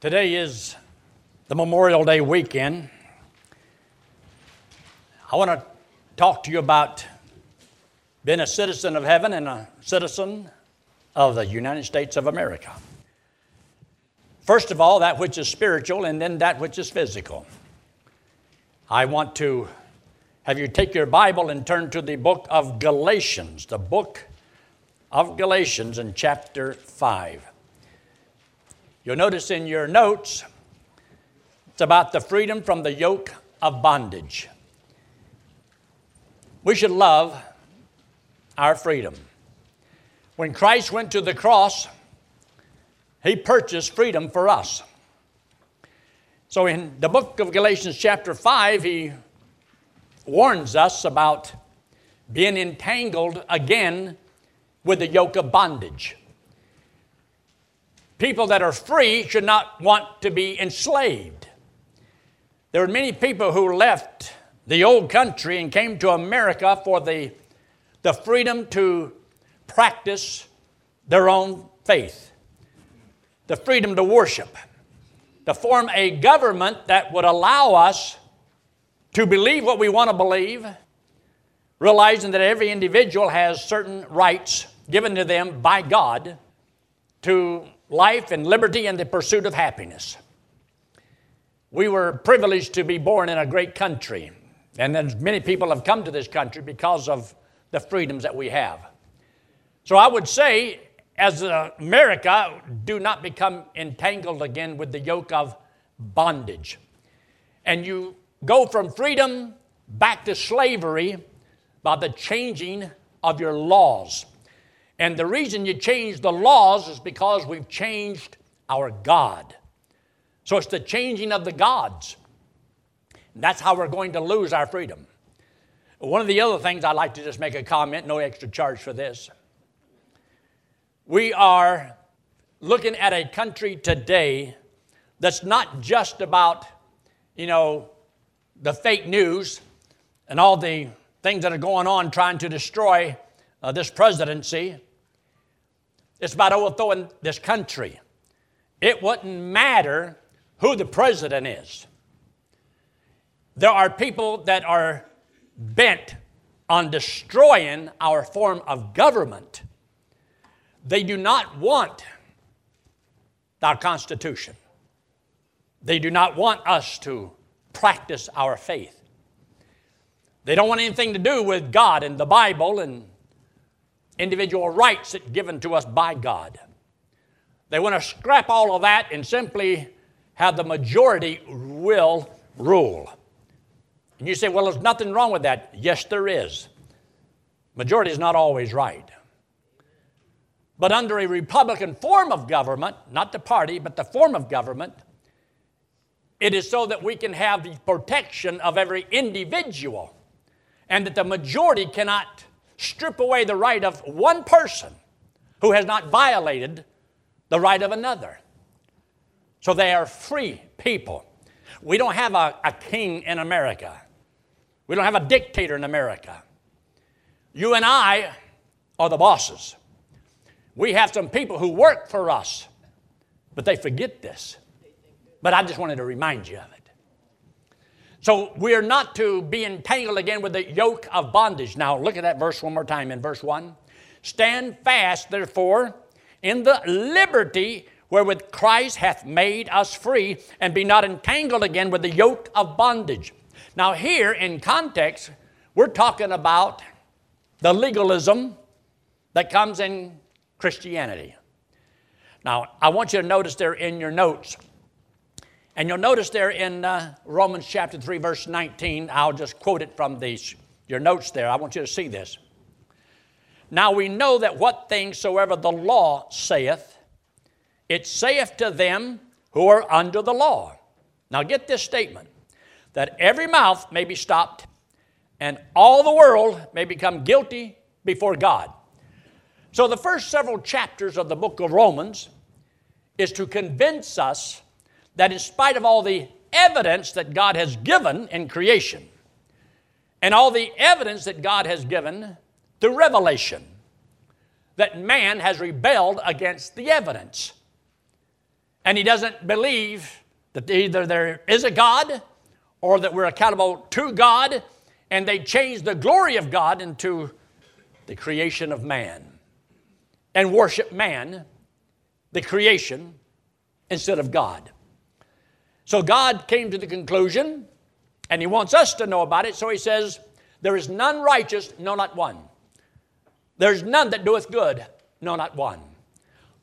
Today is the Memorial Day weekend. I want to talk to you about being a citizen of heaven and a citizen of the United States of America. First of all, that which is spiritual, and then that which is physical. I want to have you take your Bible and turn to the book of Galatians, the book of Galatians in chapter 5. You'll notice in your notes, it's about the freedom from the yoke of bondage. We should love our freedom. When Christ went to the cross, he purchased freedom for us. So in the book of Galatians, chapter 5, he warns us about being entangled again with the yoke of bondage. People that are free should not want to be enslaved. There are many people who left the old country and came to America for the, the freedom to practice their own faith, the freedom to worship, to form a government that would allow us to believe what we want to believe, realizing that every individual has certain rights given to them by God to life and liberty and the pursuit of happiness. We were privileged to be born in a great country, and many people have come to this country because of the freedoms that we have. So I would say, as America, do not become entangled again with the yoke of bondage. And you go from freedom back to slavery by the changing of your laws. And the reason you change the laws is because we've changed our God. So it's the changing of the gods. And that's how we're going to lose our freedom. One of the other things I'd like to just make a comment, no extra charge for this. We are looking at a country today that's not just about, you know, the fake news and all the things that are going on trying to destroy uh, this presidency. It's about overthrowing this country. It wouldn't matter who the president is. There are people that are bent on destroying our form of government. They do not want our Constitution. They do not want us to practice our faith. They don't want anything to do with God and the Bible and individual rights that given to us by God. They want to scrap all of that and simply have the majority will rule. And you say, well, there's nothing wrong with that. Yes, there is. Majority is not always right. But under a Republican form of government, not the party, but the form of government, it is so that we can have the protection of every individual and that the majority cannot strip away the right of one person who has not violated the right of another. So they are free people. We don't have a, a king in America. We don't have a dictator in America. You and I are the bosses. We have some people who work for us, but they forget this. But I just wanted to remind you of it. So we are not to be entangled again with the yoke of bondage. Now look at that verse one more time in verse 1. Stand fast, therefore, in the liberty wherewith Christ hath made us free, and be not entangled again with the yoke of bondage. Now, here in context, we're talking about the legalism that comes in Christianity. Now, I want you to notice there in your notes and you'll notice there in uh, Romans chapter 3, verse 19, I'll just quote it from these, your notes there. I want you to see this. Now we know that what things soever the law saith, it saith to them who are under the law. Now get this statement that every mouth may be stopped and all the world may become guilty before God. So the first several chapters of the book of Romans is to convince us that in spite of all the evidence that God has given in creation and all the evidence that God has given through revelation, that man has rebelled against the evidence. and he doesn't believe that either there is a God or that we're accountable to God, and they change the glory of God into the creation of man and worship man, the creation, instead of God. So God came to the conclusion, and He wants us to know about it, so He says, There is none righteous, no, not one. There's none that doeth good, no, not one.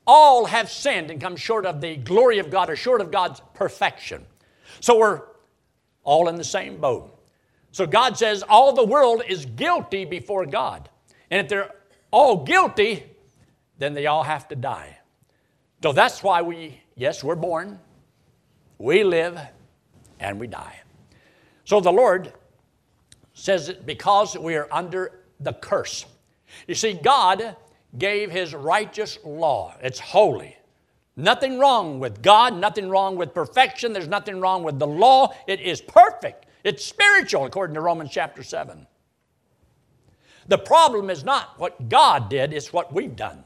All have sinned and come short of the glory of God or short of God's perfection. So we're all in the same boat. So God says all the world is guilty before God. And if they're all guilty, then they all have to die. So that's why we, yes, we're born, we live, and we die. So the Lord says it because we are under the curse. You see, God gave His righteous law, it's holy. Nothing wrong with God, nothing wrong with perfection, there's nothing wrong with the law. It is perfect, it's spiritual, according to Romans chapter 7. The problem is not what God did, it's what we've done.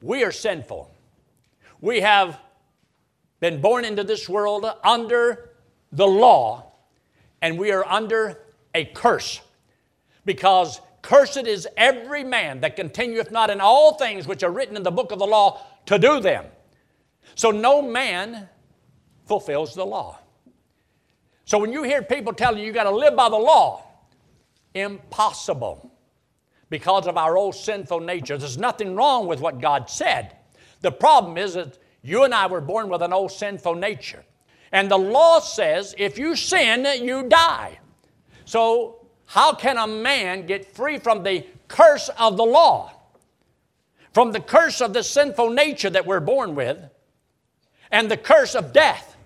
We are sinful. We have been born into this world under the law, and we are under a curse because cursed is every man that continueth not in all things which are written in the book of the law to do them. So no man fulfills the law. So when you hear people telling you you got to live by the law, impossible because of our old sinful nature. There's nothing wrong with what God said. The problem is that you and I were born with an old sinful nature. And the law says if you sin, you die. So, how can a man get free from the curse of the law? From the curse of the sinful nature that we're born with, and the curse of death.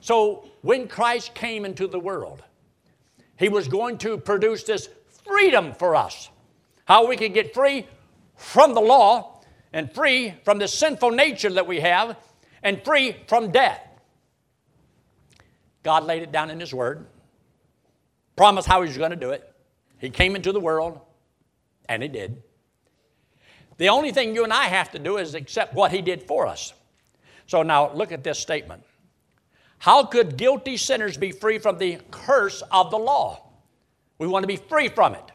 So, when Christ came into the world, he was going to produce this freedom for us how we can get free from the law and free from the sinful nature that we have and free from death. God laid it down in His Word, promised how He was going to do it. He came into the world, and He did. The only thing you and I have to do is accept what He did for us. So now look at this statement. How could guilty sinners be free from the curse of the law? We want to be free from it.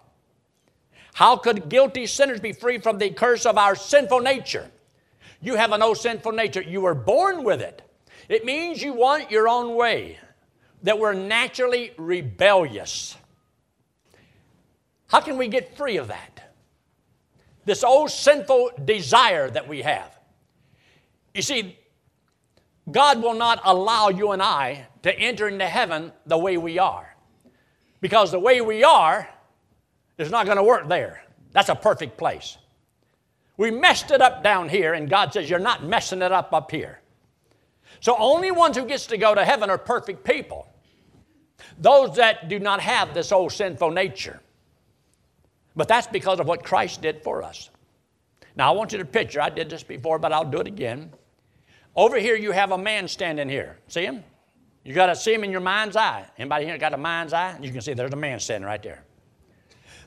How could guilty sinners be free from the curse of our sinful nature? You have an old sinful nature. You were born with it. It means you want your own way, that we're naturally rebellious. How can we get free of that? This old sinful desire that we have. You see, God will not allow you and I to enter into heaven the way we are. Because the way we are it's not going to work there. That's a perfect place. We messed it up down here, and God says, You're not messing it up up here. So, only ones who gets to go to heaven are perfect people. Those that do not have this old sinful nature. But that's because of what Christ did for us. Now, I want you to picture, I did this before, but I'll do it again. Over here, you have a man standing here. See him? You got to see him in your mind's eye. Anybody here got a mind's eye? You can see there's a man standing right there.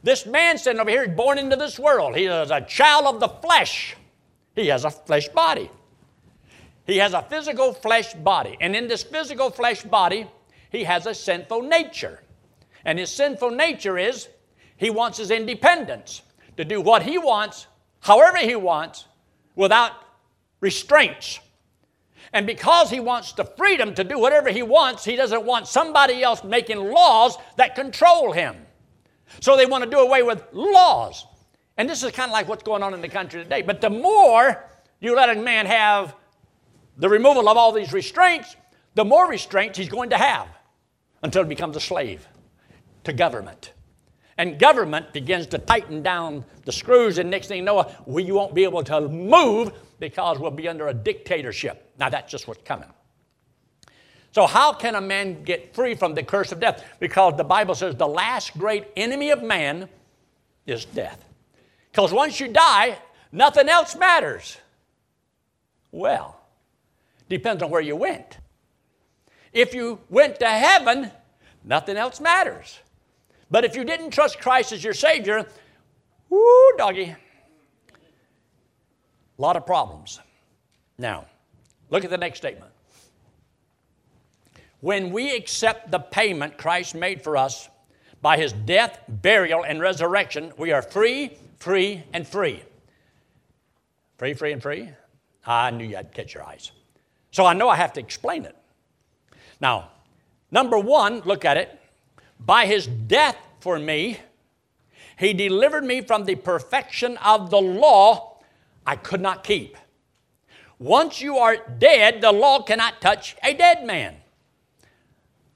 This man sitting over here is born into this world. He is a child of the flesh. He has a flesh body. He has a physical flesh body. And in this physical flesh body, he has a sinful nature. And his sinful nature is he wants his independence to do what he wants, however he wants, without restraints. And because he wants the freedom to do whatever he wants, he doesn't want somebody else making laws that control him. So they want to do away with laws. And this is kind of like what's going on in the country today. But the more you let a man have the removal of all these restraints, the more restraints he's going to have until he becomes a slave to government. And government begins to tighten down the screws, and next thing you know, we won't be able to move because we'll be under a dictatorship. Now, that's just what's coming. So, how can a man get free from the curse of death? Because the Bible says the last great enemy of man is death. Because once you die, nothing else matters. Well, depends on where you went. If you went to heaven, nothing else matters. But if you didn't trust Christ as your Savior, whoo, doggy, a lot of problems. Now, Look at the next statement. When we accept the payment Christ made for us by his death, burial, and resurrection, we are free, free, and free. Free, free, and free? Ah, I knew you'd catch your eyes. So I know I have to explain it. Now, number one, look at it. By his death for me, he delivered me from the perfection of the law I could not keep. Once you are dead, the law cannot touch a dead man.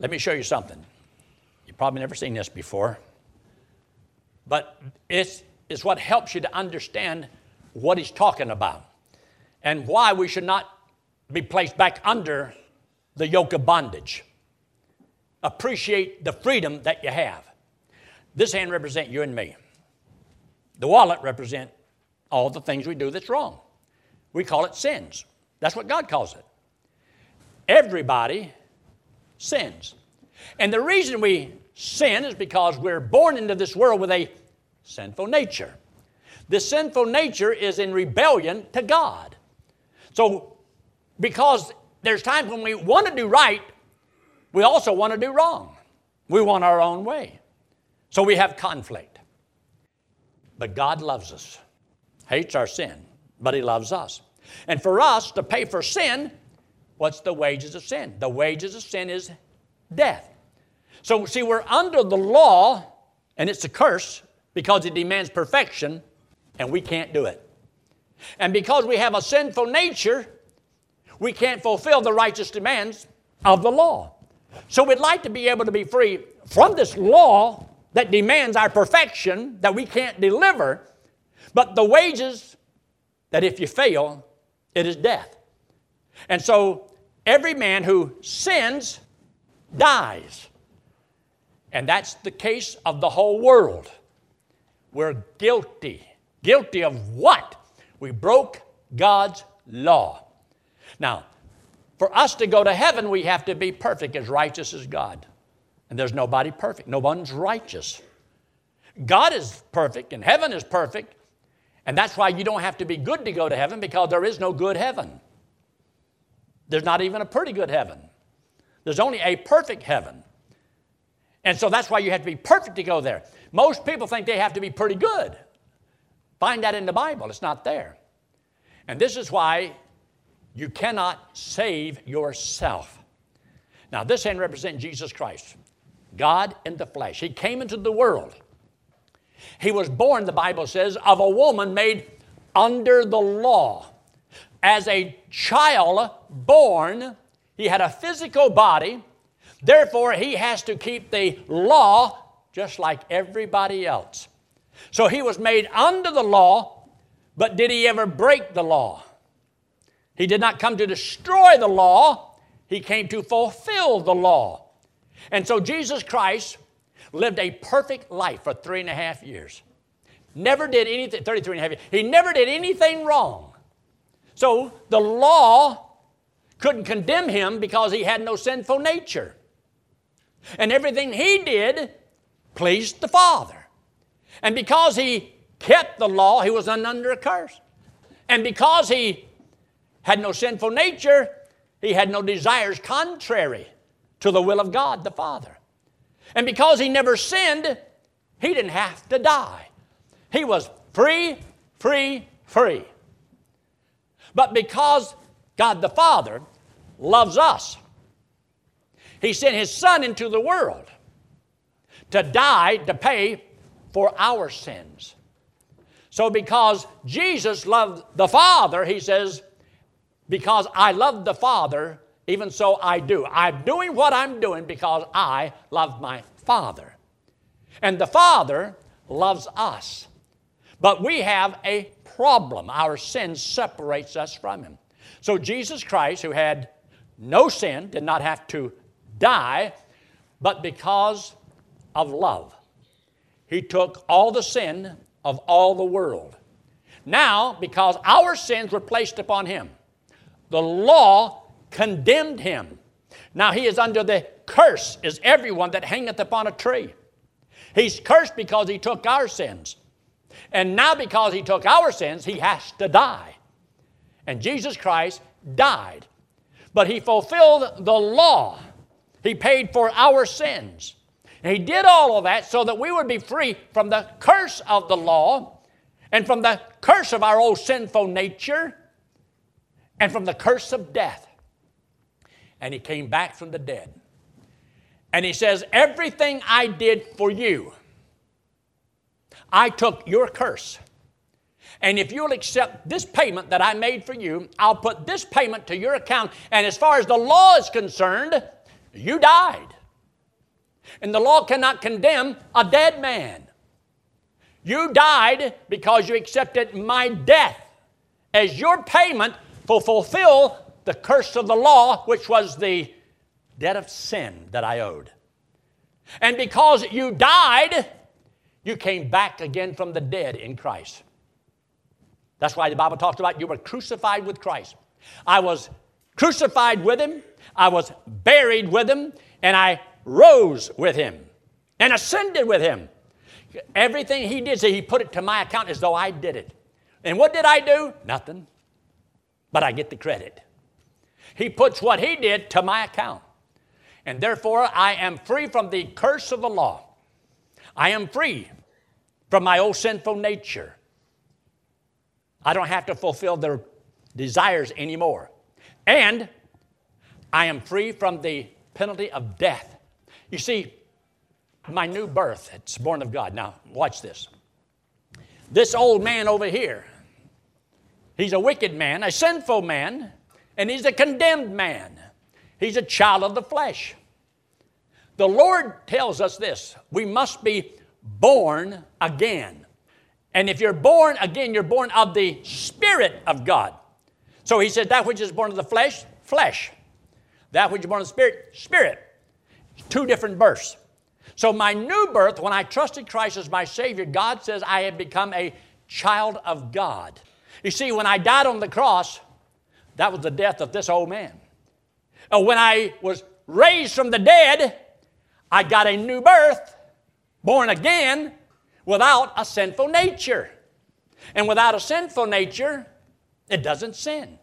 Let me show you something. You've probably never seen this before, but it's, it's what helps you to understand what he's talking about and why we should not be placed back under the yoke of bondage. Appreciate the freedom that you have. This hand represents you and me. The wallet represents all the things we do that's wrong. We call it sins. That's what God calls it. Everybody sins. And the reason we sin is because we're born into this world with a sinful nature. This sinful nature is in rebellion to God. So, because there's times when we want to do right, we also want to do wrong. We want our own way. So we have conflict. But God loves us, hates our sin, but He loves us. And for us to pay for sin, what's the wages of sin? The wages of sin is death. So, see, we're under the law, and it's a curse because it demands perfection, and we can't do it. And because we have a sinful nature, we can't fulfill the righteous demands of the law. So, we'd like to be able to be free from this law that demands our perfection that we can't deliver, but the wages that if you fail, it is death. And so every man who sins dies. And that's the case of the whole world. We're guilty. Guilty of what? We broke God's law. Now, for us to go to heaven, we have to be perfect, as righteous as God. And there's nobody perfect, no one's righteous. God is perfect, and heaven is perfect, and that's why you don't have to be good to go to heaven because there is no good heaven. There's not even a pretty good heaven. There's only a perfect heaven. And so that's why you have to be perfect to go there. Most people think they have to be pretty good. Find that in the Bible, it's not there. And this is why you cannot save yourself. Now, this hand represents Jesus Christ, God in the flesh. He came into the world. He was born, the Bible says, of a woman made under the law. As a child born, he had a physical body, therefore, he has to keep the law just like everybody else. So he was made under the law, but did he ever break the law? He did not come to destroy the law, he came to fulfill the law. And so Jesus Christ lived a perfect life for three and a half years. Never did anything, 33 and a half years. He never did anything wrong. So the law couldn't condemn him because he had no sinful nature. And everything he did pleased the Father. And because he kept the law, he was under a curse. And because he had no sinful nature, he had no desires contrary to the will of God the Father. And because he never sinned, he didn't have to die. He was free, free, free. But because God the Father loves us, he sent his Son into the world to die to pay for our sins. So, because Jesus loved the Father, he says, Because I love the Father, even so I do. I'm doing what I'm doing because I love my Father. And the Father loves us. But we have a problem. Our sin separates us from Him. So Jesus Christ, who had no sin, did not have to die, but because of love, He took all the sin of all the world. Now, because our sins were placed upon Him, the law condemned him. Now he is under the curse, is everyone that hangeth upon a tree. He's cursed because he took our sins. And now, because he took our sins, he has to die. And Jesus Christ died but he fulfilled the law. He paid for our sins. And he did all of that so that we would be free from the curse of the law and from the curse of our old sinful nature and from the curse of death. And he came back from the dead. And he says, Everything I did for you, I took your curse. And if you'll accept this payment that I made for you, I'll put this payment to your account. And as far as the law is concerned, you died. And the law cannot condemn a dead man. You died because you accepted my death as your payment to fulfill the curse of the law, which was the debt of sin that I owed. And because you died, you came back again from the dead in Christ. That's why the Bible talks about you were crucified with Christ. I was crucified with him, I was buried with him, and I rose with him and ascended with him. Everything he did, so he put it to my account as though I did it. And what did I do? Nothing. But I get the credit. He puts what he did to my account. And therefore, I am free from the curse of the law. I am free from my old sinful nature. I don't have to fulfill their desires anymore. And I am free from the penalty of death. You see, my new birth, it's born of God. Now, watch this. This old man over here, he's a wicked man, a sinful man, and he's a condemned man. He's a child of the flesh. The Lord tells us this we must be born again. And if you're born again, you're born of the Spirit of God. So he said, That which is born of the flesh, flesh. That which is born of the Spirit, spirit. Two different births. So, my new birth, when I trusted Christ as my Savior, God says I have become a child of God. You see, when I died on the cross, that was the death of this old man. And when I was raised from the dead, I got a new birth, born again, without a sinful nature. And without a sinful nature, it doesn't sin.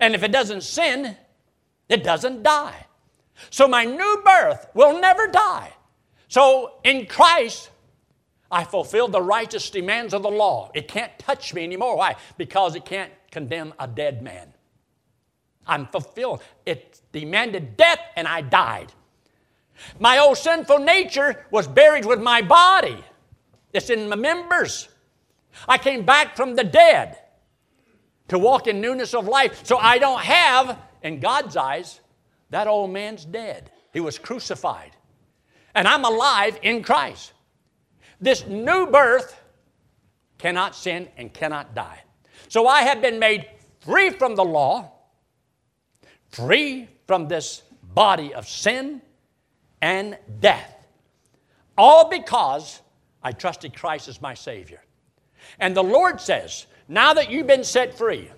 And if it doesn't sin, it doesn't die. So my new birth will never die. So in Christ, I fulfill the righteous demands of the law. It can't touch me anymore. Why? Because it can't condemn a dead man. I'm fulfilled. It demanded death, and I died. My old sinful nature was buried with my body, it's in my members. I came back from the dead to walk in newness of life. So I don't have, in God's eyes, that old man's dead. He was crucified. And I'm alive in Christ. This new birth cannot sin and cannot die. So I have been made free from the law, free from this body of sin and death. All because I trusted Christ as my Savior. And the Lord says, now that you've been set free,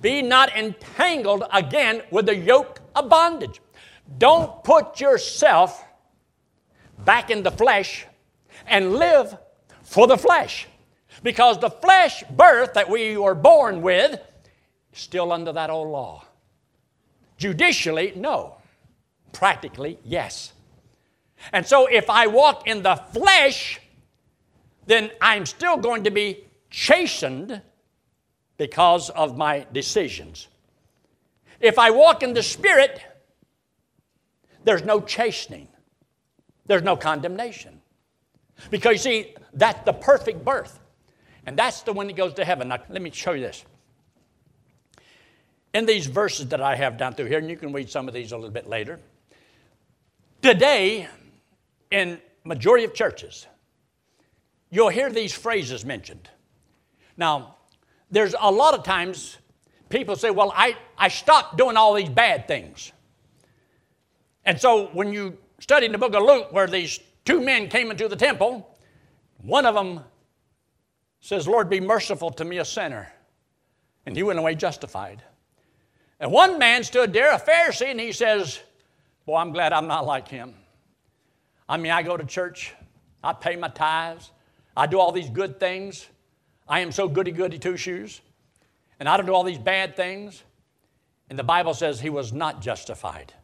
be not entangled again with the yoke of bondage. Don't put yourself back in the flesh and live for the flesh. Because the flesh birth that we were born with is still under that old law. Judicially, no. Practically, yes. And so if I walk in the flesh, then I'm still going to be chastened because of my decisions. If I walk in the Spirit, there's no chastening, there's no condemnation. Because you see, that's the perfect birth. And that's the one that goes to heaven. Now, let me show you this. In these verses that I have down through here, and you can read some of these a little bit later, today, in majority of churches, you'll hear these phrases mentioned. Now, there's a lot of times people say, Well, I, I stopped doing all these bad things. And so when you study in the book of Luke, where these two men came into the temple, one of them says, Lord, be merciful to me, a sinner. And he went away justified. And one man stood there, a Pharisee, and he says, Boy, I'm glad I'm not like him. I mean, I go to church, I pay my tithes, I do all these good things. I am so goody goody two shoes, and I don't do all these bad things. And the Bible says he was not justified.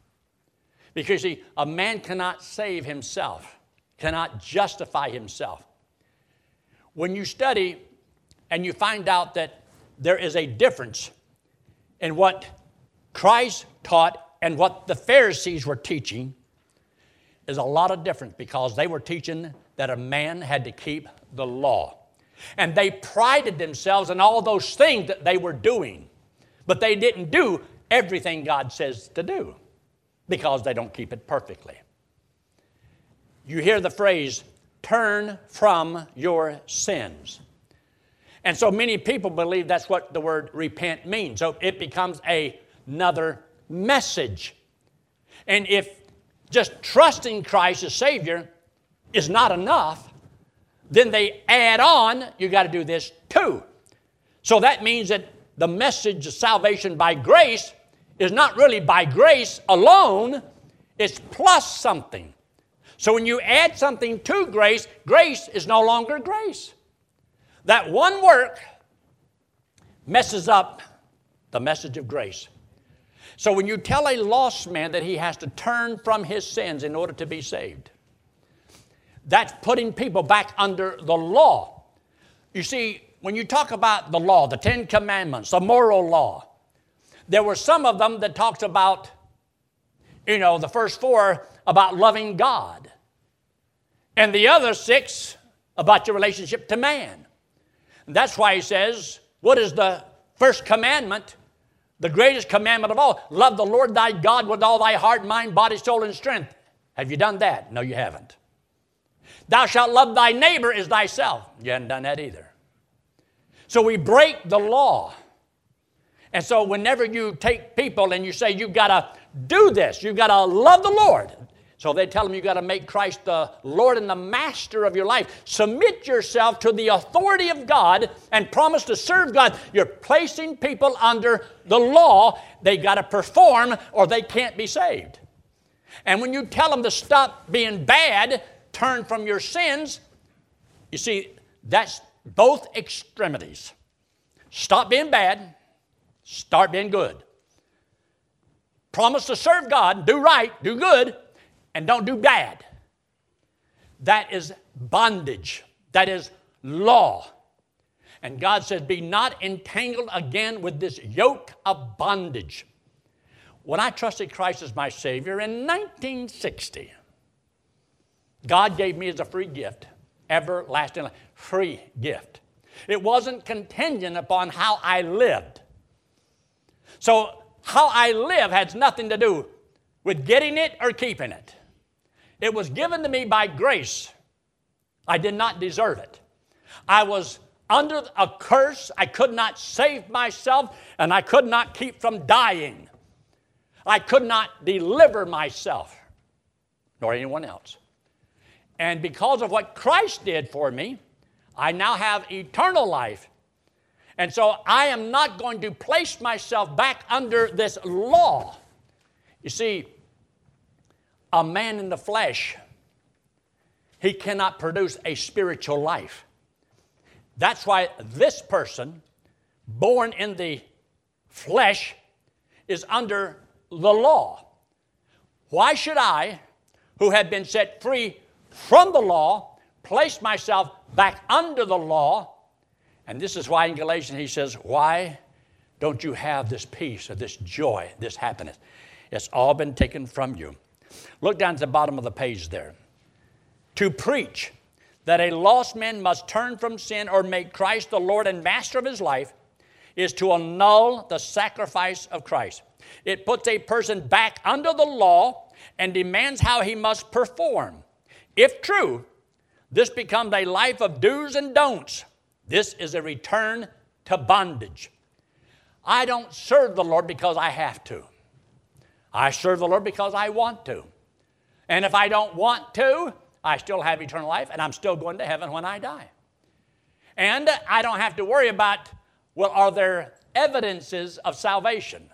Because, see, a man cannot save himself, cannot justify himself. When you study and you find out that there is a difference in what Christ taught and what the Pharisees were teaching, is a lot of difference because they were teaching that a man had to keep the law. And they prided themselves in all those things that they were doing, but they didn't do everything God says to do because they don't keep it perfectly. You hear the phrase, turn from your sins. And so many people believe that's what the word repent means. So it becomes a, another message. And if just trusting Christ as Savior is not enough, then they add on, you got to do this too. So that means that the message of salvation by grace is not really by grace alone, it's plus something. So when you add something to grace, grace is no longer grace. That one work messes up the message of grace. So when you tell a lost man that he has to turn from his sins in order to be saved, that's putting people back under the law. You see, when you talk about the law, the Ten Commandments, the moral law, there were some of them that talks about, you know, the first four about loving God, and the other six about your relationship to man. And that's why he says, What is the first commandment? The greatest commandment of all love the Lord thy God with all thy heart, mind, body, soul, and strength. Have you done that? No, you haven't. Thou shalt love thy neighbor as thyself. You haven't done that either. So we break the law. And so, whenever you take people and you say, you've got to do this, you've got to love the Lord. So they tell them you've got to make Christ the Lord and the master of your life. Submit yourself to the authority of God and promise to serve God. You're placing people under the law. They got to perform or they can't be saved. And when you tell them to stop being bad, turn from your sins, you see, that's both extremities. Stop being bad Start being good. Promise to serve God, do right, do good, and don't do bad. That is bondage. That is law. And God says, Be not entangled again with this yoke of bondage. When I trusted Christ as my Savior in 1960, God gave me as a free gift, everlasting life, free gift. It wasn't contingent upon how I lived. So, how I live has nothing to do with getting it or keeping it. It was given to me by grace. I did not deserve it. I was under a curse. I could not save myself, and I could not keep from dying. I could not deliver myself, nor anyone else. And because of what Christ did for me, I now have eternal life and so I am not going to place myself back under this law. You see, a man in the flesh, he cannot produce a spiritual life. That's why this person, born in the flesh, is under the law. Why should I, who have been set free from the law, place myself back under the law and this is why in Galatians he says, Why don't you have this peace or this joy, this happiness? It's all been taken from you. Look down to the bottom of the page there. To preach that a lost man must turn from sin or make Christ the Lord and master of his life is to annul the sacrifice of Christ. It puts a person back under the law and demands how he must perform. If true, this becomes a life of do's and don'ts this is a return to bondage. I don't serve the Lord because I have to. I serve the Lord because I want to. And if I don't want to, I still have eternal life and I'm still going to heaven when I die. And I don't have to worry about, well, are there evidences of salvation?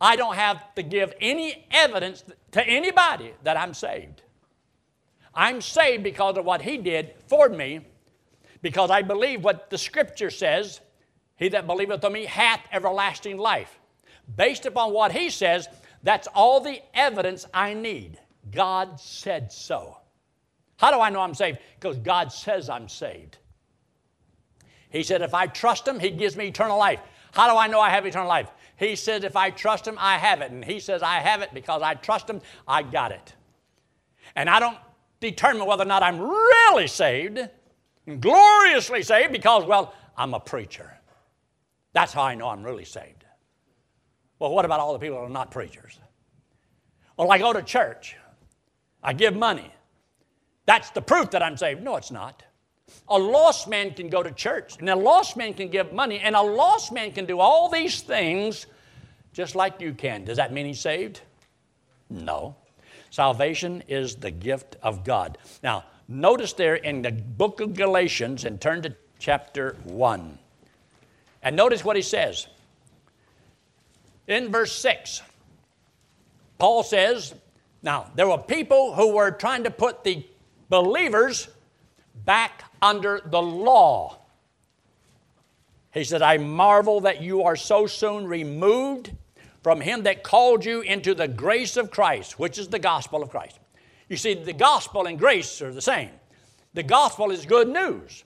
I don't have to give any evidence to anybody that I'm saved. I'm saved because of what He did for me because I believe what the scripture says He that believeth on me hath everlasting life. Based upon what He says, that's all the evidence I need. God said so. How do I know I'm saved? Because God says I'm saved. He said, if I trust Him, He gives me eternal life. How do I know I have eternal life? He says, if I trust Him, I have it. And He says, I have it because I trust Him, I got it. And I don't determine whether or not I'm really saved, gloriously saved, because, well, I'm a preacher. That's how I know I'm really saved. Well, what about all the people that are not preachers? Well, I go to church, I give money. That's the proof that I'm saved. No, it's not. A lost man can go to church, and a lost man can give money, and a lost man can do all these things just like you can. Does that mean he's saved? No. Salvation is the gift of God. Now, notice there in the book of Galatians and turn to chapter 1. And notice what he says. In verse 6, Paul says, Now, there were people who were trying to put the believers back under the law. He said, I marvel that you are so soon removed from him that called you into the grace of Christ, which is the gospel of Christ. You see, the gospel and grace are the same. The gospel is good news.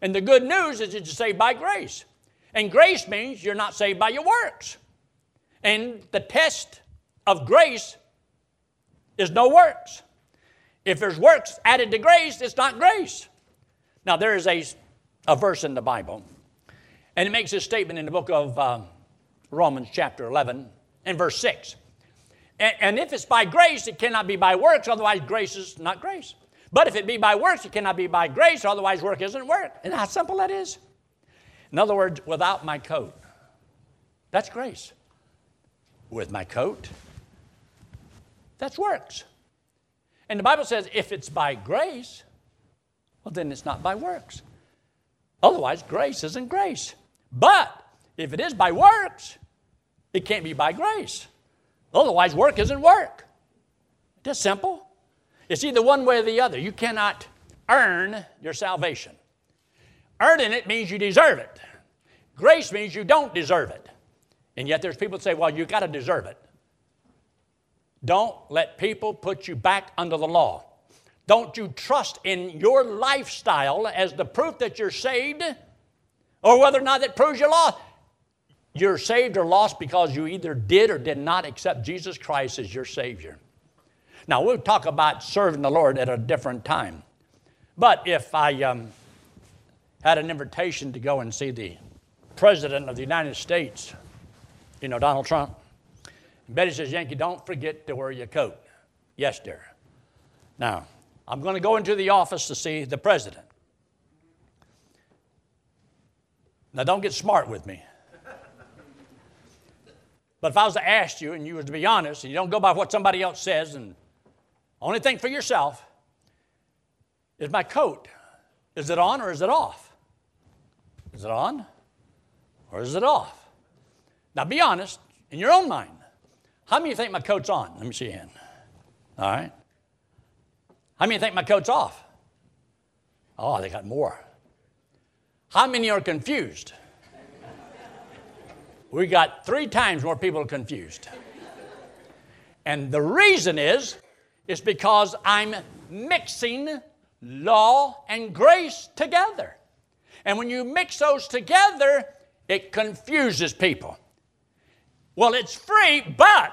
And the good news is that you're saved by grace. And grace means you're not saved by your works. And the test of grace is no works. If there's works added to grace, it's not grace. Now, there is a, a verse in the Bible, and it makes this statement in the book of uh, Romans, chapter 11, and verse 6. And, and if it's by grace, it cannot be by works, otherwise, grace is not grace. But if it be by works, it cannot be by grace, otherwise, work isn't work. And how simple that is. In other words, without my coat, that's grace. With my coat, that's works. And the Bible says if it's by grace, well, then it's not by works. Otherwise, grace isn't grace. But if it is by works, it can't be by grace. Otherwise, work isn't work. Just simple. It's either one way or the other. You cannot earn your salvation. Earning it means you deserve it. Grace means you don't deserve it. And yet there's people that say, well, you've got to deserve it. Don't let people put you back under the law. Don't you trust in your lifestyle as the proof that you're saved or whether or not it proves you're lost. You're saved or lost because you either did or did not accept Jesus Christ as your Savior. Now, we'll talk about serving the Lord at a different time. But if I um, had an invitation to go and see the President of the United States, you know, Donald Trump, Betty says, Yankee, don't forget to wear your coat. Yes, dear. Now, I'm going to go into the office to see the president. Now, don't get smart with me. But if I was to ask you and you were to be honest and you don't go by what somebody else says and only think for yourself, is my coat, is it on or is it off? Is it on or is it off? Now be honest in your own mind. How many think my coat's on? Let me see your hand. All right. How many think my coat's off? Oh, they got more. How many are confused? we got three times more people confused. And the reason is, is because I'm mixing law and grace together. And when you mix those together, it confuses people. Well, it's free, but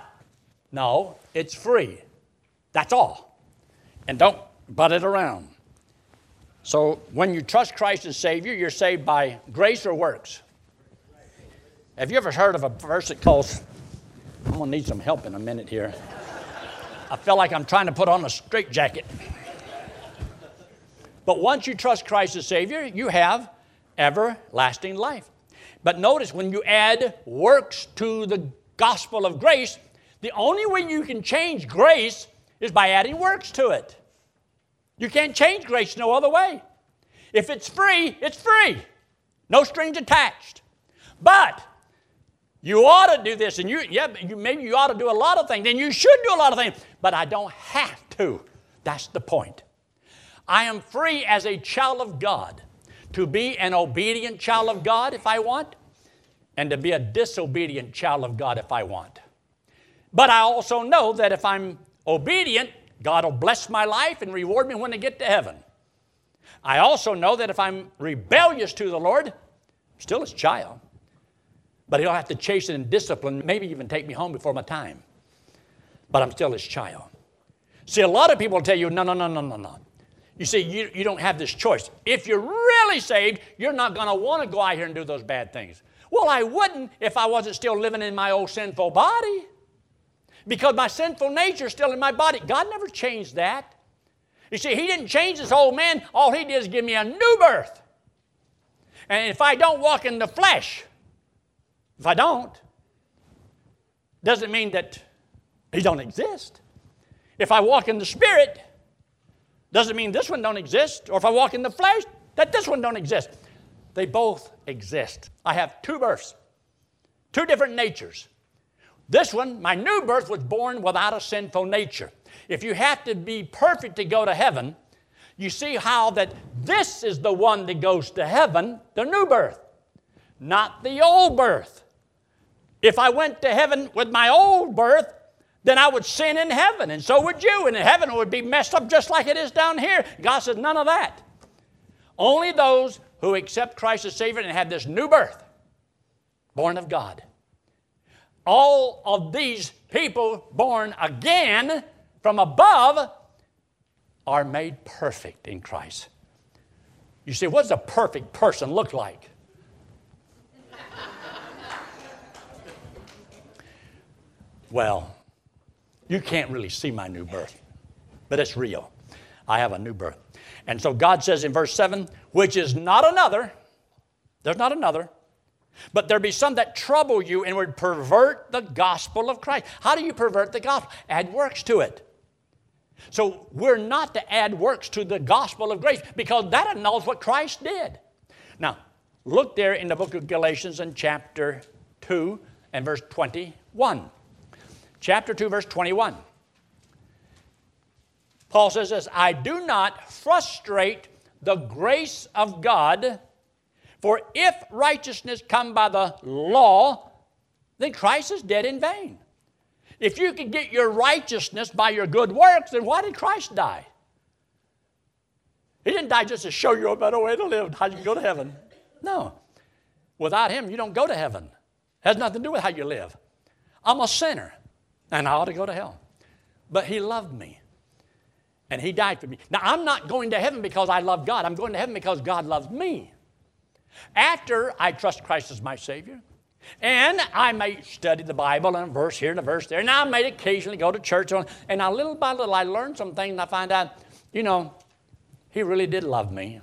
no, it's free. That's all. And don't butt it around. So when you trust Christ as Savior, you're saved by grace or works. Have you ever heard of a verse that calls, I'm to need some help in a minute here. I feel like I'm trying to put on a straitjacket. But once you trust Christ as Savior, you have everlasting life. But notice when you add works to the gospel of grace, the only way you can change grace is by adding works to it. You can't change grace no other way. If it's free, it's free. No strings attached. But you ought to do this, and you, yeah, you, maybe you ought to do a lot of things, and you should do a lot of things, but I don't have to. That's the point. I am free as a child of God to be an obedient child of God if I want, and to be a disobedient child of God if I want. But I also know that if I'm obedient, God will bless my life and reward me when I get to heaven. I also know that if I'm rebellious to the Lord, I'm still his child. But he'll have to chasten and discipline, maybe even take me home before my time. But I'm still his child. See, a lot of people tell you, no, no, no, no, no, no. You see, you, you don't have this choice. If you're really saved, you're not going to want to go out here and do those bad things. Well, I wouldn't if I wasn't still living in my old sinful body. Because my sinful nature is still in my body. God never changed that. You see, He didn't change this old man. All He did is give me a new birth. And if I don't walk in the flesh, if I don't, doesn't mean that He don't exist. If I walk in the Spirit, doesn't mean this one don't exist. Or if I walk in the flesh, that this one don't exist. They both exist. I have two births, two different natures. This one, my new birth, was born without a sinful nature. If you have to be perfect to go to heaven, you see how that this is the one that goes to heaven, the new birth, not the old birth. If I went to heaven with my old birth, then I would sin in heaven, and so would you, and heaven would be messed up just like it is down here. God says, none of that. Only those who accept Christ as Savior and have this new birth, born of God. All of these people born again from above are made perfect in Christ. You see, what does a perfect person look like? well, you can't really see my new birth, but it's real. I have a new birth. And so God says in verse 7, which is not another, there's not another, but there be some that trouble you and would pervert the gospel of Christ. How do you pervert the gospel? Add works to it. So we're not to add works to the gospel of grace because that annuls what Christ did. Now, look there in the book of Galatians in chapter 2 and verse 21 chapter 2, verse 21. Paul says this I do not frustrate the grace of God, for if righteousness come by the law, then Christ is dead in vain. If you can get your righteousness by your good works, then why did Christ die? He didn't die just to show you a better way to live, how you can go to heaven. No. Without Him, you don't go to heaven. It has nothing to do with how you live. I'm a sinner and I ought to go to hell. But He loved me. And He died for me. Now, I'm not going to heaven because I love God. I'm going to heaven because God loves me. After I trust Christ as my Savior, and I may study the Bible and a verse here and a verse there, and I may occasionally go to church, and now little by little I learn some things and I find out, you know, He really did love me.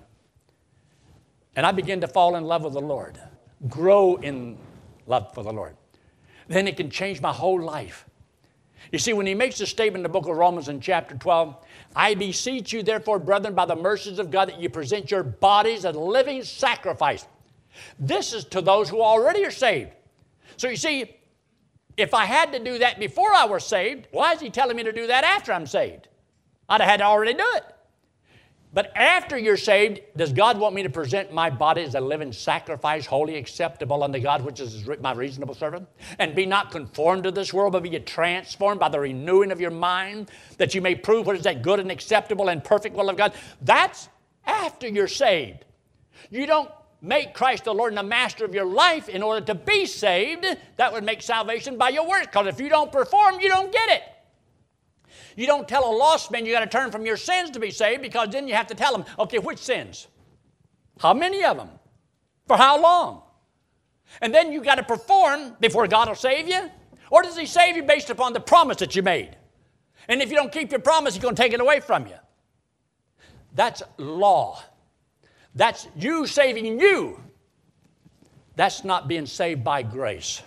And I begin to fall in love with the Lord, grow in love for the Lord. Then it can change my whole life. You see, when he makes the statement in the book of Romans in chapter 12, I beseech you, therefore, brethren, by the mercies of God, that you present your bodies a living sacrifice. This is to those who already are saved. So you see, if I had to do that before I was saved, why is he telling me to do that after I'm saved? I'd have had to already do it. But after you're saved, does God want me to present my body as a living sacrifice, holy, acceptable unto God, which is my reasonable servant? And be not conformed to this world, but be transformed by the renewing of your mind, that you may prove what is that good and acceptable and perfect will of God? That's after you're saved. You don't make Christ the Lord and the master of your life in order to be saved. That would make salvation by your works, because if you don't perform, you don't get it. You don't tell a lost man you got to turn from your sins to be saved because then you have to tell them, okay, which sins? How many of them? For how long? And then you got to perform before God will save you? Or does He save you based upon the promise that you made? And if you don't keep your promise, He's going to take it away from you. That's law. That's you saving you. That's not being saved by grace.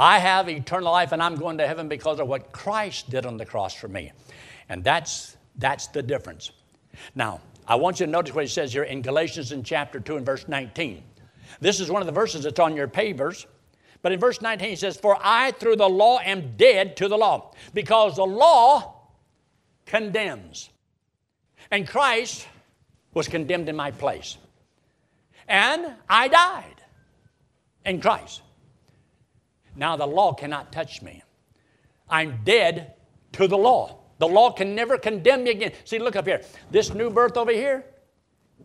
I have eternal life and I'm going to heaven because of what Christ did on the cross for me. And that's, that's the difference. Now, I want you to notice what he says here in Galatians in chapter 2 and verse 19. This is one of the verses that's on your papers. But in verse 19 he says, For I through the law am dead to the law, because the law condemns. And Christ was condemned in my place. And I died. in Christ. Now the law cannot touch me. I'm dead to the law. The law can never condemn me again. See, look up here. This new birth over here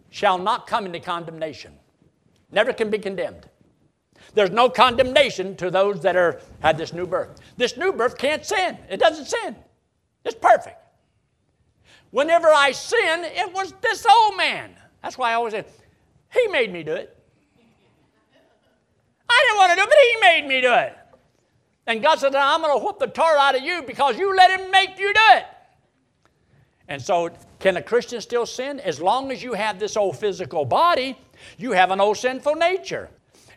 shall not come into condemnation. Never can be condemned. There's no condemnation to those that are had this new birth. This new birth can't sin. It doesn't sin. It's perfect. Whenever I sin, it was this old man. That's why I always say, He made me do it. I didn't want to do it, but He made me do it. And God said, I'm going to whoop the tar out of you because you let Him make you do it. And so, can a Christian still sin? As long as you have this old physical body, you have an old sinful nature.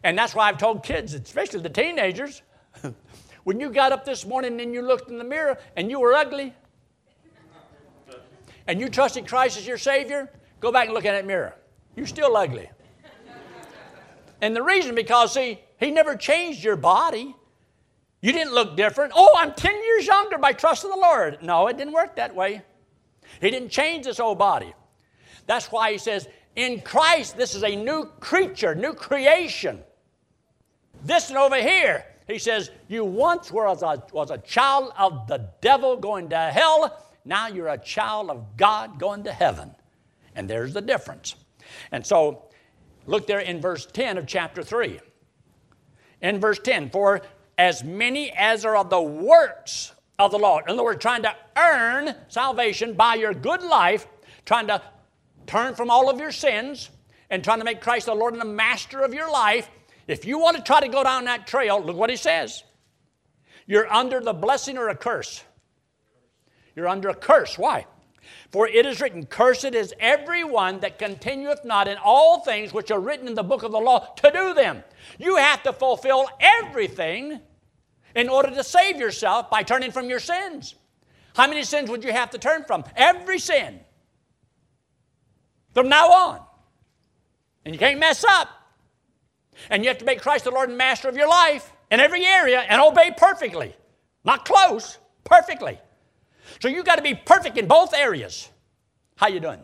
And that's why I've told kids, especially the teenagers, when you got up this morning and you looked in the mirror and you were ugly, and you trusted Christ as your Savior, go back and look in that mirror. You're still ugly. and the reason, because, see, He never changed your body. You didn't look different. Oh, I'm 10 years younger by trusting the Lord. No, it didn't work that way. He didn't change this old body. That's why He says, in Christ, this is a new creature, new creation. This and over here, he says, You once were as a, was a child of the devil going to hell. Now you're a child of God going to heaven. And there's the difference. And so, look there in verse 10 of chapter 3. In verse 10, for as many as are of the works of the law, in other words, trying to earn salvation by your good life, trying to turn from all of your sins, and trying to make Christ the Lord and the master of your life, if you want to try to go down that trail, look what he says. You're under the blessing or a curse. You're under a curse. Why? For it is written, Cursed is everyone that continueth not in all things which are written in the book of the law to do them. You have to fulfill everything in order to save yourself by turning from your sins. How many sins would you have to turn from? Every sin. From now on. And you can't mess up. And you have to make Christ the Lord and Master of your life in every area and obey perfectly. Not close, perfectly. So you got to be perfect in both areas. How you doing?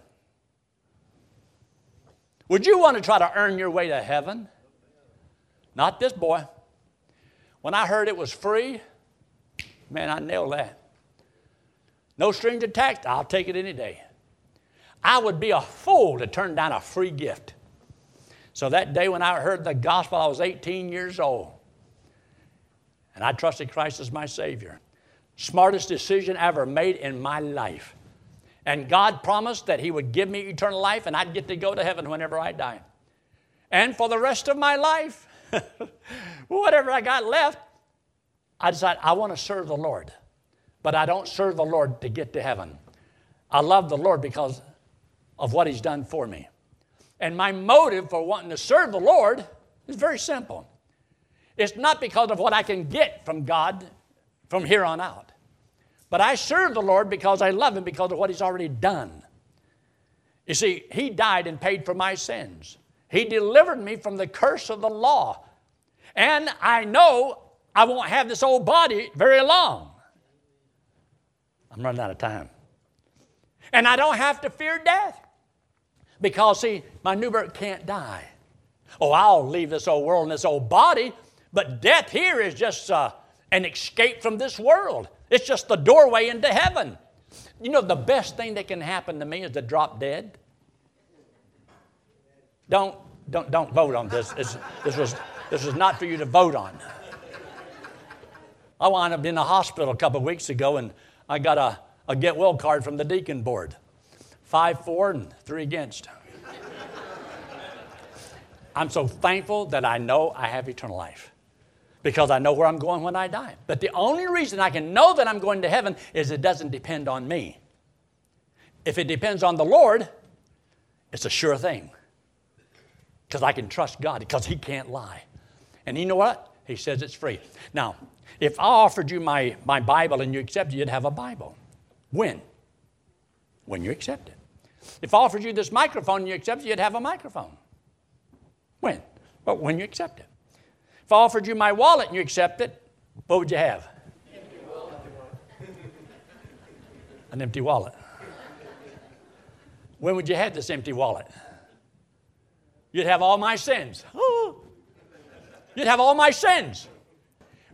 Would you want to try to earn your way to heaven? Not this boy. When I heard it was free, man, I nailed that. No strings attached, I'll take it any day. I would be a fool to turn down a free gift. So that day when I heard the gospel, I was 18 years old. And I trusted Christ as my Savior. Smartest decision ever made in my life. And God promised that He would give me eternal life and I'd get to go to heaven whenever I die. And for the rest of my life, whatever I got left, I decided I want to serve the Lord. But I don't serve the Lord to get to heaven. I love the Lord because of what He's done for me. And my motive for wanting to serve the Lord is very simple. It's not because of what I can get from God from here on out, but I serve the Lord because I love Him because of what He's already done. You see, He died and paid for my sins. He delivered me from the curse of the law. And I know I won't have this old body very long. I'm running out of time. And I don't have to fear death. Because, see, my new birth can't die. Oh, I'll leave this old world and this old body, but death here is just uh, an escape from this world. It's just the doorway into heaven. You know, the best thing that can happen to me is to drop dead. Don't, don't, don't vote on this. This, was, this was not for you to vote on. I wound up in the hospital a couple of weeks ago and I got a, a get well card from the deacon board. Five for and three against. I'm so thankful that I know I have eternal life because I know where I'm going when I die. But the only reason I can know that I'm going to heaven is it doesn't depend on me. If it depends on the Lord, it's a sure thing because I can trust God because He can't lie. And you know what? He says it's free. Now, if I offered you my, my Bible and you accepted, you'd have a Bible. When? When you accept it. If I offered you this microphone and you accepted, you'd have a microphone. When? Well, when you accept it. If I offered you my wallet and you accept it, what would you have? An empty wallet. When would you have this empty wallet? You'd have all my sins. You'd have all my sins.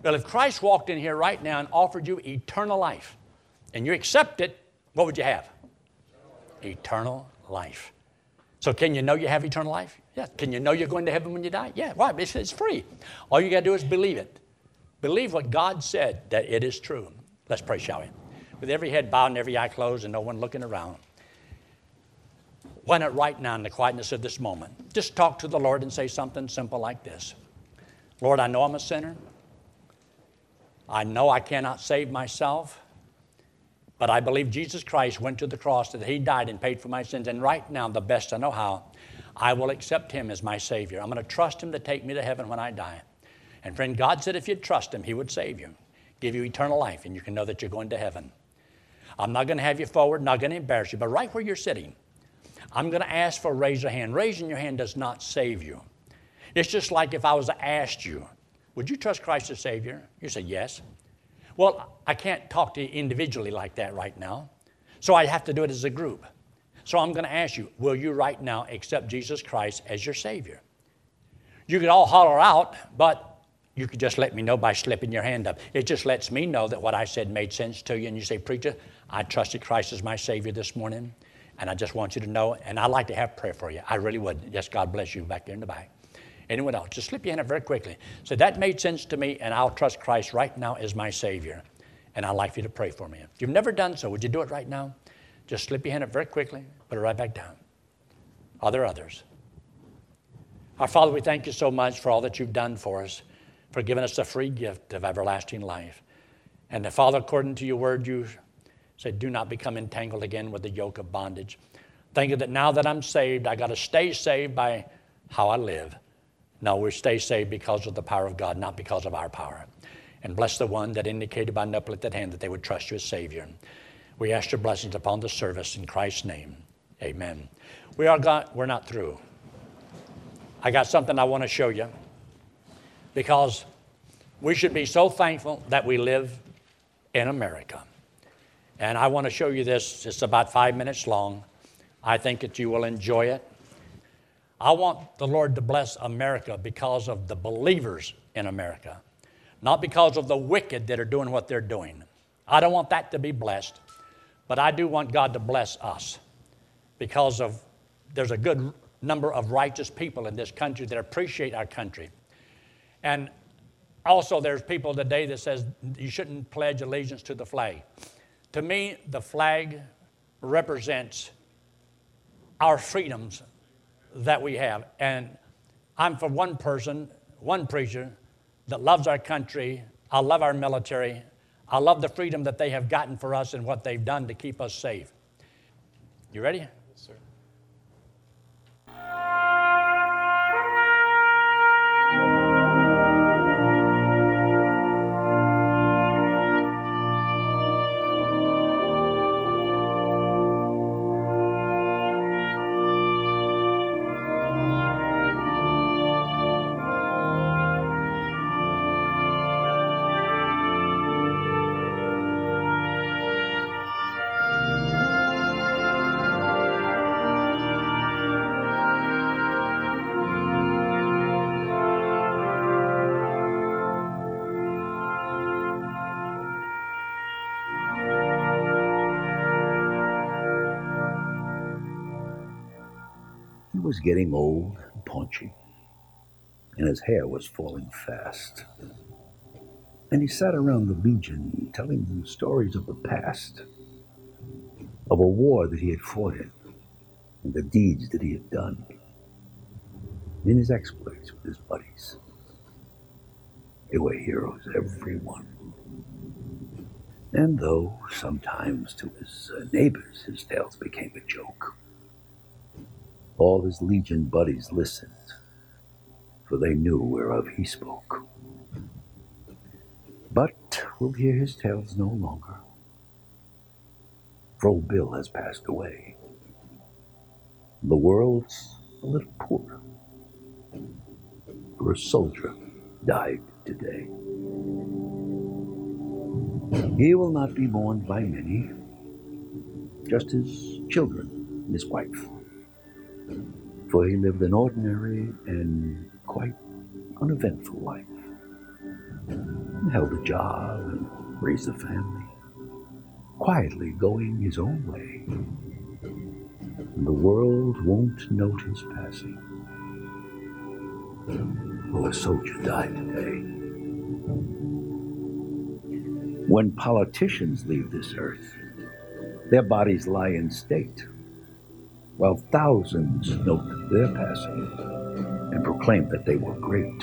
Well, if Christ walked in here right now and offered you eternal life, and you accept it, what would you have? Eternal life. So, can you know you have eternal life? Can you know you're going to heaven when you die? Yeah. Why? It's, it's free. All you got to do is believe it. Believe what God said, that it is true. Let's pray, shall we? With every head bowed and every eye closed and no one looking around. Why not right now in the quietness of this moment? Just talk to the Lord and say something simple like this Lord, I know I'm a sinner. I know I cannot save myself. But I believe Jesus Christ went to the cross, that He died and paid for my sins. And right now, the best I know how, I will accept Him as my Savior. I'm going to trust Him to take me to heaven when I die. And friend, God said if you'd trust Him, He would save you, give you eternal life, and you can know that you're going to heaven. I'm not going to have you forward, not going to embarrass you, but right where you're sitting, I'm going to ask for a raise of hand. Raising your hand does not save you. It's just like if I was to ask you, would you trust Christ as Savior? You say yes. Well, I can't talk to you individually like that right now. So I have to do it as a group. So I'm going to ask you, will you right now accept Jesus Christ as your Savior? You could all holler out, but you could just let me know by slipping your hand up. It just lets me know that what I said made sense to you. And you say, Preacher, I trusted Christ as my Savior this morning. And I just want you to know, and I'd like to have prayer for you. I really would. Yes, God bless you back there in the back. Anyone else? Just slip your hand up very quickly. So that made sense to me, and I'll trust Christ right now as my Savior. And I'd like you to pray for me. If you've never done so, would you do it right now? Just slip your hand up very quickly, put it right back down. Are there others? Our Father, we thank you so much for all that you've done for us, for giving us the free gift of everlasting life. And the Father, according to your word, you said, Do not become entangled again with the yoke of bondage. Thank you that now that I'm saved, I got to stay saved by how I live. No, we stay saved because of the power of God, not because of our power. And bless the one that indicated by an uplifted hand that they would trust you as Savior. We ask your blessings upon the service in Christ's name. Amen. We are got, we're not through. I got something I want to show you because we should be so thankful that we live in America. And I want to show you this. It's about five minutes long. I think that you will enjoy it. I want the Lord to bless America because of the believers in America, not because of the wicked that are doing what they're doing. I don't want that to be blessed, but I do want God to bless us because of there's a good number of righteous people in this country that appreciate our country. And also there's people today that says you shouldn't pledge allegiance to the flag. To me, the flag represents our freedoms that we have. And I'm for one person, one preacher that loves our country. I love our military. I love the freedom that they have gotten for us and what they've done to keep us safe. You ready? Was getting old and paunchy, and his hair was falling fast. And he sat around the Legion telling them stories of the past, of a war that he had fought in, and the deeds that he had done, in his exploits with his buddies. They were heroes, every one. And though sometimes to his neighbors his tales became a joke, all his legion buddies listened, for they knew whereof he spoke. But we'll hear his tales no longer. For old Bill has passed away. The world's a little poorer, for a soldier died today. He will not be mourned by many, just his children and his wife for he lived an ordinary and quite uneventful life. He held a job and raised a family, quietly going his own way. And the world won't note his passing. Well, a soldier died today. When politicians leave this earth, their bodies lie in state, while thousands note their passing and proclaim that they were great.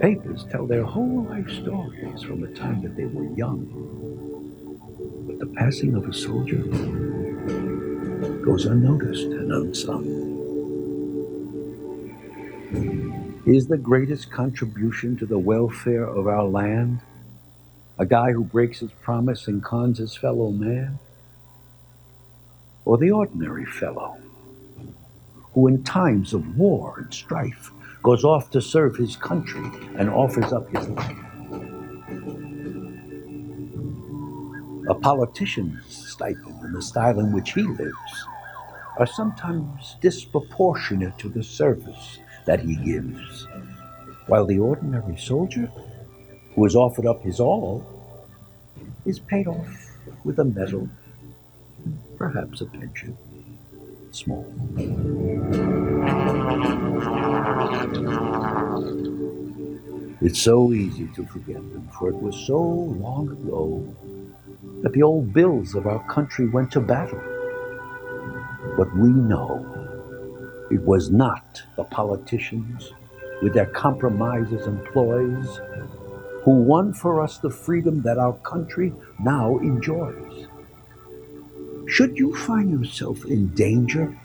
Papers tell their whole life stories from the time that they were young. But the passing of a soldier goes unnoticed and unsung. Is the greatest contribution to the welfare of our land a guy who breaks his promise and cons his fellow man? Or the ordinary fellow who, in times of war and strife, goes off to serve his country and offers up his life? A politician's stipend and the style in which he lives are sometimes disproportionate to the service that he gives, while the ordinary soldier, who has offered up his all, is paid off with a medal, perhaps a pension, small. It's so easy to forget them, for it was so long ago that the old bills of our country went to battle. But we know it was not the politicians with their compromises and ploys who won for us the freedom that our country now enjoys. Should you find yourself in danger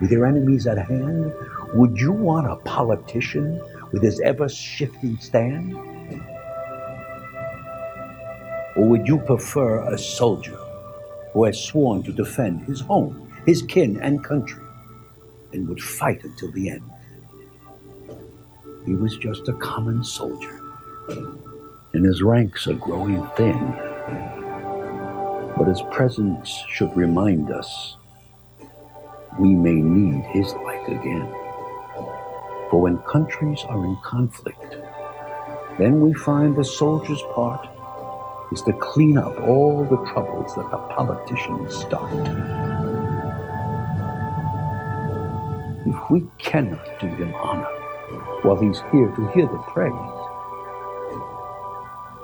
with your enemies at hand, would you want a politician with his ever shifting stand? Or would you prefer a soldier who has sworn to defend his home, his kin, and country? and would fight until the end. He was just a common soldier, and his ranks are growing thin. But his presence should remind us we may need his light again. For when countries are in conflict, then we find the soldier's part is to clean up all the troubles that the politicians start. if we cannot do him honor while he's here to hear the praise,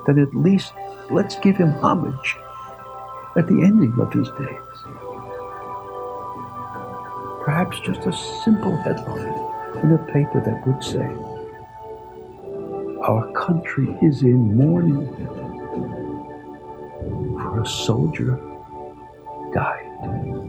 then at least let's give him homage at the ending of his days. Perhaps just a simple headline in a paper that would say, Our country is in mourning for a soldier died.